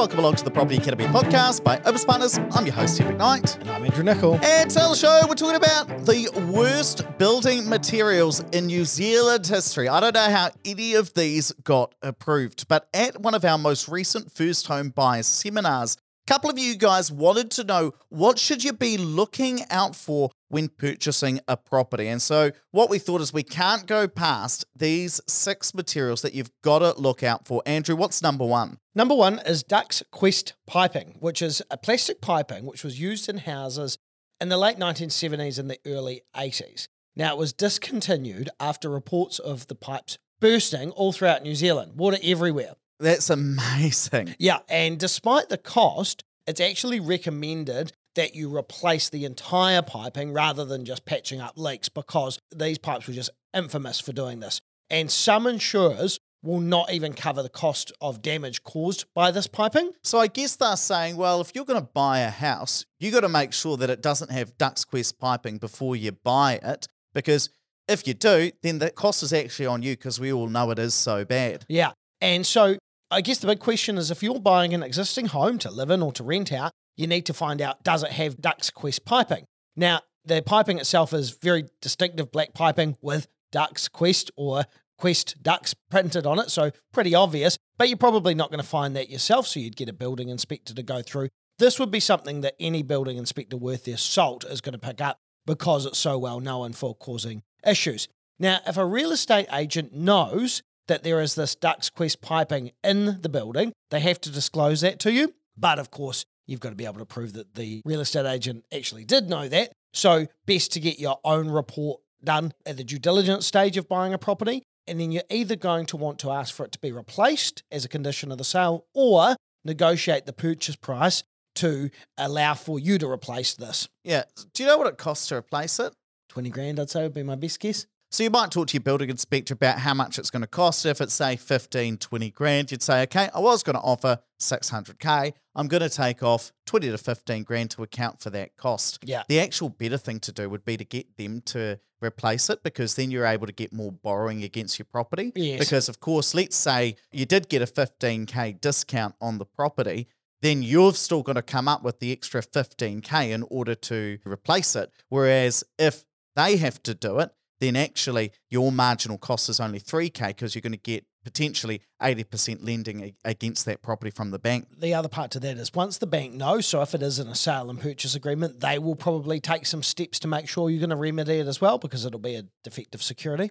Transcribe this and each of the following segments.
welcome along to the Property Academy podcast by Opes Partners. I'm your host, Tim McKnight. And I'm Andrew Nicol. And the show, we're talking about the worst building materials in New Zealand history. I don't know how any of these got approved, but at one of our most recent first home buyers seminars, a couple of you guys wanted to know what should you be looking out for when purchasing a property. And so what we thought is we can't go past these six materials that you've got to look out for. Andrew, what's number one? Number one is Dux Quest piping, which is a plastic piping which was used in houses in the late 1970s and the early 80s. Now, it was discontinued after reports of the pipes bursting all throughout New Zealand, water everywhere. That's amazing. Yeah, and despite the cost, it's actually recommended that you replace the entire piping rather than just patching up leaks because these pipes were just infamous for doing this. And some insurers will not even cover the cost of damage caused by this piping. So I guess they're saying, well, if you're going to buy a house, you got to make sure that it doesn't have Dux Quest piping before you buy it because if you do, then the cost is actually on you because we all know it is so bad. Yeah. And so I guess the big question is if you're buying an existing home to live in or to rent out, you need to find out does it have Dux Quest piping? Now, the piping itself is very distinctive black piping with Duck's Quest or Quest Dux printed on it, so pretty obvious, but you're probably not going to find that yourself, so you'd get a building inspector to go through. This would be something that any building inspector worth their salt is going to pick up because it's so well known for causing issues. Now, if a real estate agent knows that there is this Dux Quest piping in the building, they have to disclose that to you. But of course, you've got to be able to prove that the real estate agent actually did know that. So, best to get your own report done at the due diligence stage of buying a property. And then you're either going to want to ask for it to be replaced as a condition of the sale or negotiate the purchase price to allow for you to replace this. Yeah. Do you know what it costs to replace it? 20 grand, I'd say, would be my best guess. So you might talk to your building inspector about how much it's going to cost. If it's say 15, 20 grand, you'd say, okay, I was going to offer 600K. I'm going to take off 20 to 15 grand to account for that cost. Yeah. The actual better thing to do would be to get them to replace it because then you're able to get more borrowing against your property. Yes. Because of course, let's say you did get a 15K discount on the property, then you've still got to come up with the extra 15K in order to replace it. Whereas if they have to do it, then actually your marginal cost is only 3K because you're going to get potentially 80% lending against that property from the bank. The other part to that is once the bank knows, so if it is in a sale and purchase agreement, they will probably take some steps to make sure you're going to remedy it as well because it'll be a defective security.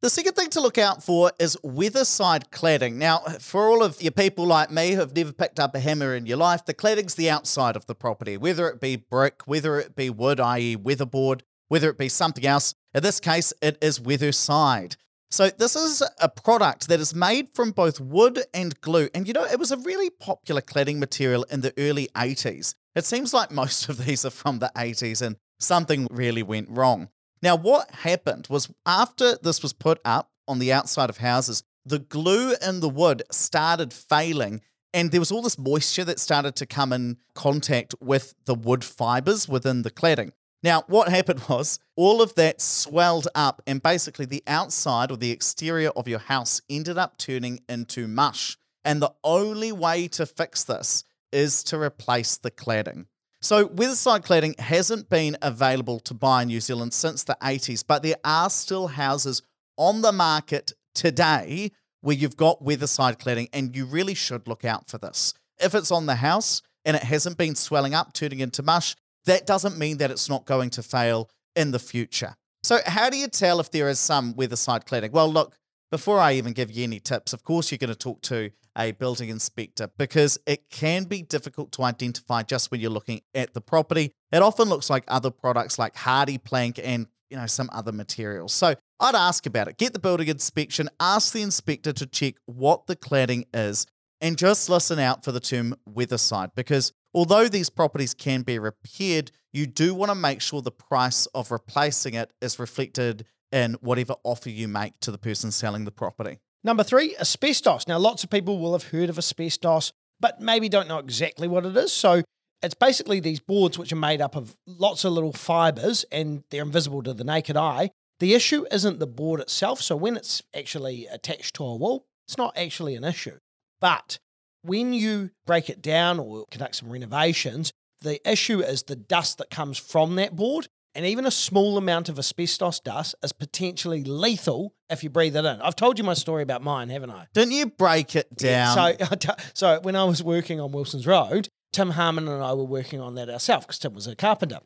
The second thing to look out for is weatherside cladding. Now, for all of you people like me who have never picked up a hammer in your life, the cladding's the outside of the property, whether it be brick, whether it be wood, i.e., weatherboard, whether it be something else. In this case, it is Weather Side. So this is a product that is made from both wood and glue. And you know, it was a really popular cladding material in the early 80s. It seems like most of these are from the 80s and something really went wrong. Now, what happened was after this was put up on the outside of houses, the glue in the wood started failing and there was all this moisture that started to come in contact with the wood fibers within the cladding. Now, what happened was all of that swelled up, and basically the outside or the exterior of your house ended up turning into mush. And the only way to fix this is to replace the cladding. So, weatherside cladding hasn't been available to buy in New Zealand since the 80s, but there are still houses on the market today where you've got weatherside cladding, and you really should look out for this. If it's on the house and it hasn't been swelling up, turning into mush, that doesn't mean that it's not going to fail in the future. So, how do you tell if there is some weatherside cladding? Well, look, before I even give you any tips, of course, you're going to talk to a building inspector because it can be difficult to identify just when you're looking at the property. It often looks like other products like HardiePlank and you know some other materials. So I'd ask about it. Get the building inspection, ask the inspector to check what the cladding is, and just listen out for the term weatherside because although these properties can be repaired, you do want to make sure the price of replacing it is reflected in whatever offer you make to the person selling the property. Number three, asbestos. Now, lots of people will have heard of asbestos, but maybe don't know exactly what it is. So, it's basically these boards which are made up of lots of little fibers and they're invisible to the naked eye. The issue isn't the board itself. So, when it's actually attached to a wall, it's not actually an issue. But when you break it down or conduct some renovations, the issue is the dust that comes from that board. And even a small amount of asbestos dust is potentially lethal if you breathe it in. I've told you my story about mine, haven't I? Didn't you break it down? So, so when I was working on Wilson's Road, Tim Harmon and I were working on that ourselves because Tim was a carpenter.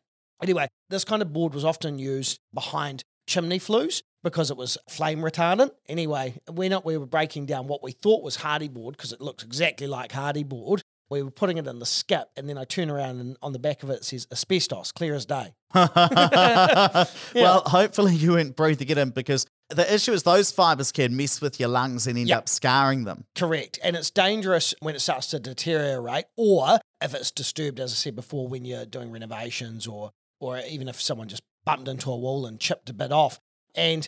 Anyway, this kind of board was often used behind chimney flues because it was flame retardant. Anyway, when we were breaking down what we thought was hardy board because it looks exactly like hardy board, we were putting it in the skip, and then I turn around and on the back of it, it says asbestos, clear as day. Well, hopefully you weren't breathing it in because the issue is those fibers can mess with your lungs and end Yep. up scarring them. Correct. And it's dangerous when it starts to deteriorate or if it's disturbed, as I said before, when you're doing renovations or or even if someone just bumped into a wall and chipped a bit off. And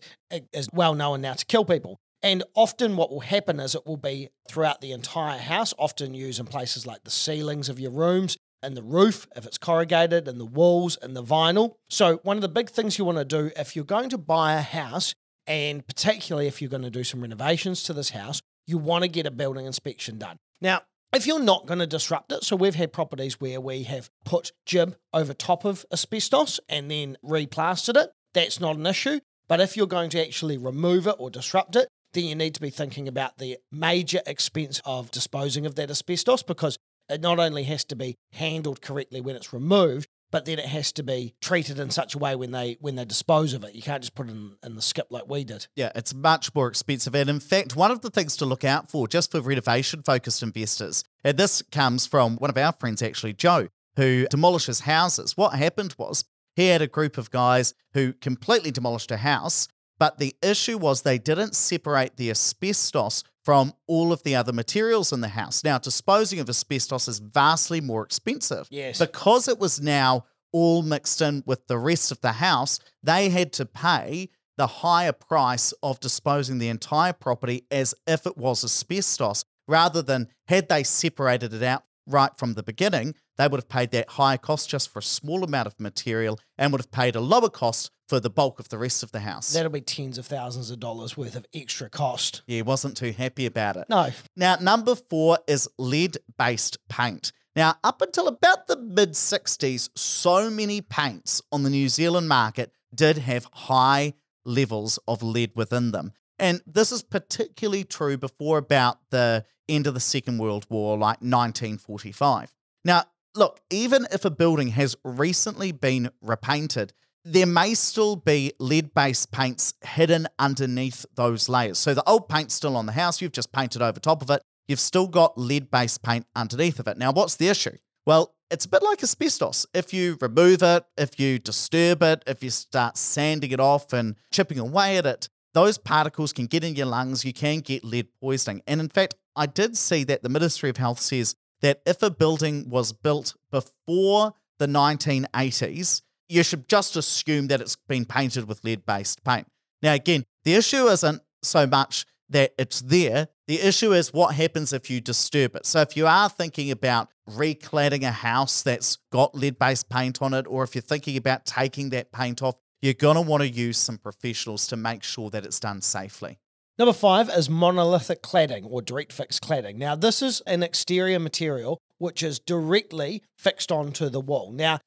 is well known now to kill people. And often what will happen is it will be throughout the entire house, often used in places like the ceilings of your rooms and the roof, if it's corrugated, and the walls and the vinyl. So one of the big things you want to do if you're going to buy a house, and particularly if you're going to do some renovations to this house, you want to get a building inspection done. Now, if you're not going to disrupt it, so we've had properties where we have put Gib over top of asbestos and then replastered it, that's not an issue. But if you're going to actually remove it or disrupt it, then you need to be thinking about the major expense of disposing of that asbestos because it not only has to be handled correctly when it's removed, but then it has to be treated in such a way when they when they dispose of it. You can't just put it in, in the skip like we did. Yeah, it's much more expensive. And in fact, one of the things to look out for just for renovation focused investors, and this comes from one of our friends, actually, Joe, who demolishes houses. What happened was he had a group of guys who completely demolished a house, but the issue was they didn't separate the asbestos from all of the other materials in the house. Now, disposing of asbestos is vastly more expensive. Yes. Because it was now all mixed in with the rest of the house, they had to pay the higher price of disposing the entire property as if it was asbestos, rather than had they separated it out right from the beginning, they would have paid that higher cost just for a small amount of material and would have paid a lower cost for the bulk of the rest of the house. That'll be tens of thousands of dollars worth of extra cost. yeah, he wasn't too happy about it. No, Now, number four is lead based paint. Now, up until about the mid 60s, so many paints on the New Zealand market did have high levels of lead within them. And this is particularly true before about the end of the Second World War, like 1945. Now, look, even if a building has recently been repainted, there may still be lead based paints hidden underneath those layers. So the old paint's still on the house, you've just painted over top of it, you've still got lead based paint underneath of it. Now, what's the issue? Well, it's a bit like asbestos. If you remove it, if you disturb it, if you start sanding it off and chipping away at it, those particles can get in your lungs. You can get lead poisoning. And in fact, I did see that the Ministry of Health says that if a building was built before the 1980s, you should just assume that it's been painted with lead based paint. Now, again, the issue isn't so much that it's there. The issue is what happens if you disturb it. So, if you are thinking about recladding a house that's got lead based paint on it, or if you're thinking about taking that paint off, you're going to want to use some professionals to make sure that it's done safely. Number five is monolithic cladding or direct fix cladding. Now, this is an exterior material which is directly fixed onto the wall. Now,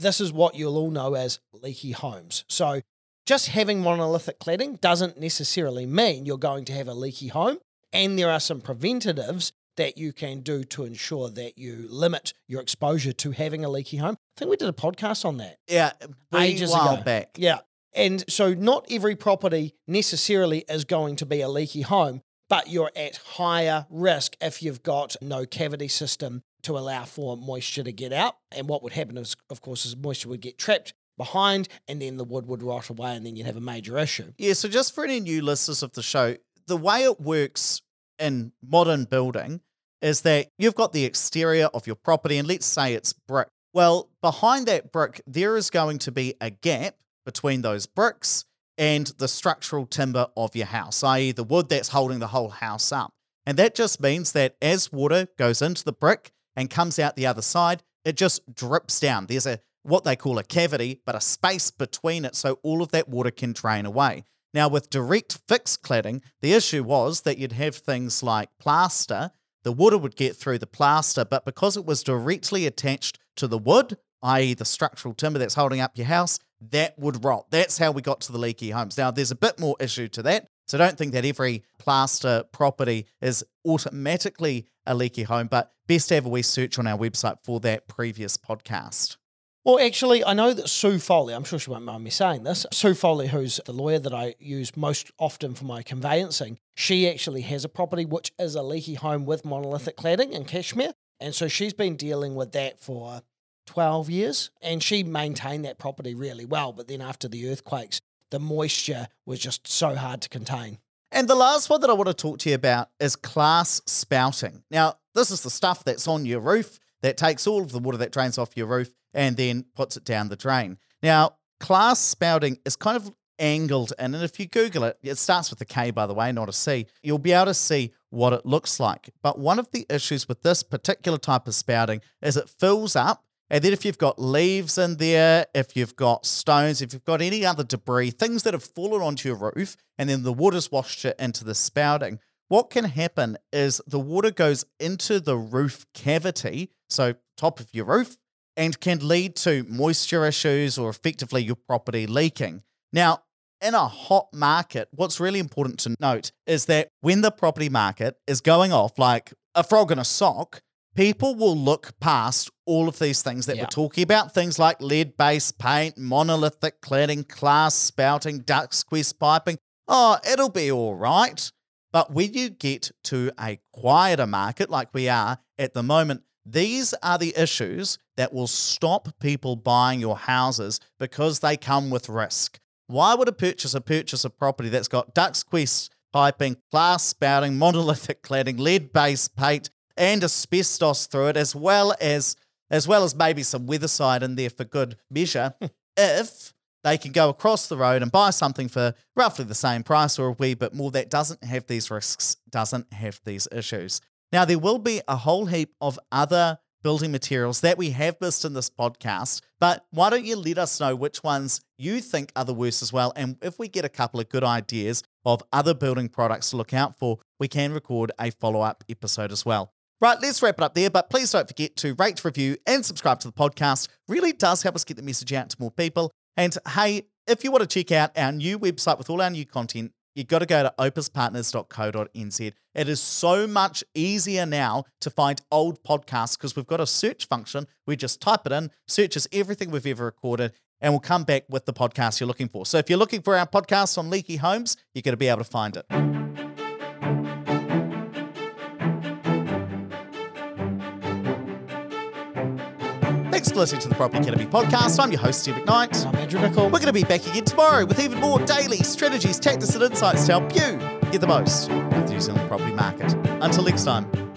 this is what you'll all know as leaky homes. So, just having monolithic cladding doesn't necessarily mean you're going to have a leaky home. And there are some preventatives that you can do to ensure that you limit your exposure to having a leaky home. I think we did a podcast on that. Yeah, Ages while ago. back. Yeah. And so not every property necessarily is going to be a leaky home, but you're at higher risk if you've got no cavity system to allow for moisture to get out. And what would happen is, of course, is moisture would get trapped behind and then the wood would rot away and then you'd have a major issue. Yeah, so just for any new listeners of the show, the way it works in modern building is that you've got the exterior of your property, and let's say it's brick. Well, behind that brick, there is going to be a gap between those bricks and the structural timber of your house, i.e., the wood that's holding the whole house up. And that just means that as water goes into the brick and comes out the other side, it just drips down. There's a what they call a cavity, but a space between it so all of that water can drain away. Now, with direct fix cladding, the issue was that you'd have things like plaster the water would get through the plaster, but because it was directly attached to the wood, i.e., the structural timber that's holding up your house, that would rot. That's how we got to the leaky homes. Now, there's a bit more issue to that. So don't think that every plaster property is automatically a leaky home, but best a wee search on our website for that previous podcast. Well, actually, I know that Sue Foley, I'm sure she won't mind me saying this, Sue Foley, who's the lawyer that I use most often for my conveyancing, she actually has a property which is a leaky home with monolithic cladding in Cashmere. And so she's been dealing with that for 12 years and she maintained that property really well. But then after the earthquakes, the moisture was just so hard to contain. And the last one that I want to talk to you about is class spouting. Now, this is the stuff that's on your roof that takes all of the water that drains off your roof and then puts it down the drain. Now, class spouting is kind of angled in, and if you Google it, it starts with a K, by the way, not a C. You'll be able to see what it looks like. But one of the issues with this particular type of spouting is it fills up. And then, if you've got leaves in there, if you've got stones, if you've got any other debris, things that have fallen onto your roof, and then the water's washed it into the spouting, what can happen is the water goes into the roof cavity, so top of your roof, and can lead to moisture issues or effectively your property leaking. Now, in a hot market, what's really important to note is that when the property market is going off like a frog in a sock, people will look past all of these things that Yeah. we're talking about things like lead based paint, monolithic cladding, class spouting, Dux, quest piping. Oh, it'll be all right. But when you get to a quieter market like we are at the moment, these are the issues that will stop people buying your houses because they come with risk. Why would a purchaser purchase a property that's got Dux, quest piping, glass spouting, monolithic cladding, lead-based paint, and asbestos through it, as well as as well as maybe some weatherside in there for good measure, if they can go across the road and buy something for roughly the same price or a wee bit more that doesn't have these risks, doesn't have these issues. Now, there will be a whole heap of other building materials that we have missed in this podcast, but why don't you let us know which ones you think are the worst as well? And if we get a couple of good ideas of other building products to look out for, we can record a follow up episode as well. Right, let's wrap it up there, but please don't forget to rate, review, and subscribe to the podcast. Really does help us get the message out to more people. And hey, if you want to check out our new website with all our new content, you've got to go to opespartners.co.nz. It is so much easier now to find old podcasts because we've got a search function. We just type it in, searches everything we've ever recorded, and we'll come back with the podcast you're looking for. So if you're looking for our podcast on leaky homes, you're going to be able to find it. Listening to the Property Academy podcast. I'm your host, Steve McKnight. I'm Andrew Nicol. We're going to be back again tomorrow with even more daily strategies, tactics, and insights to help you get the most of the New Zealand property market. Until next time.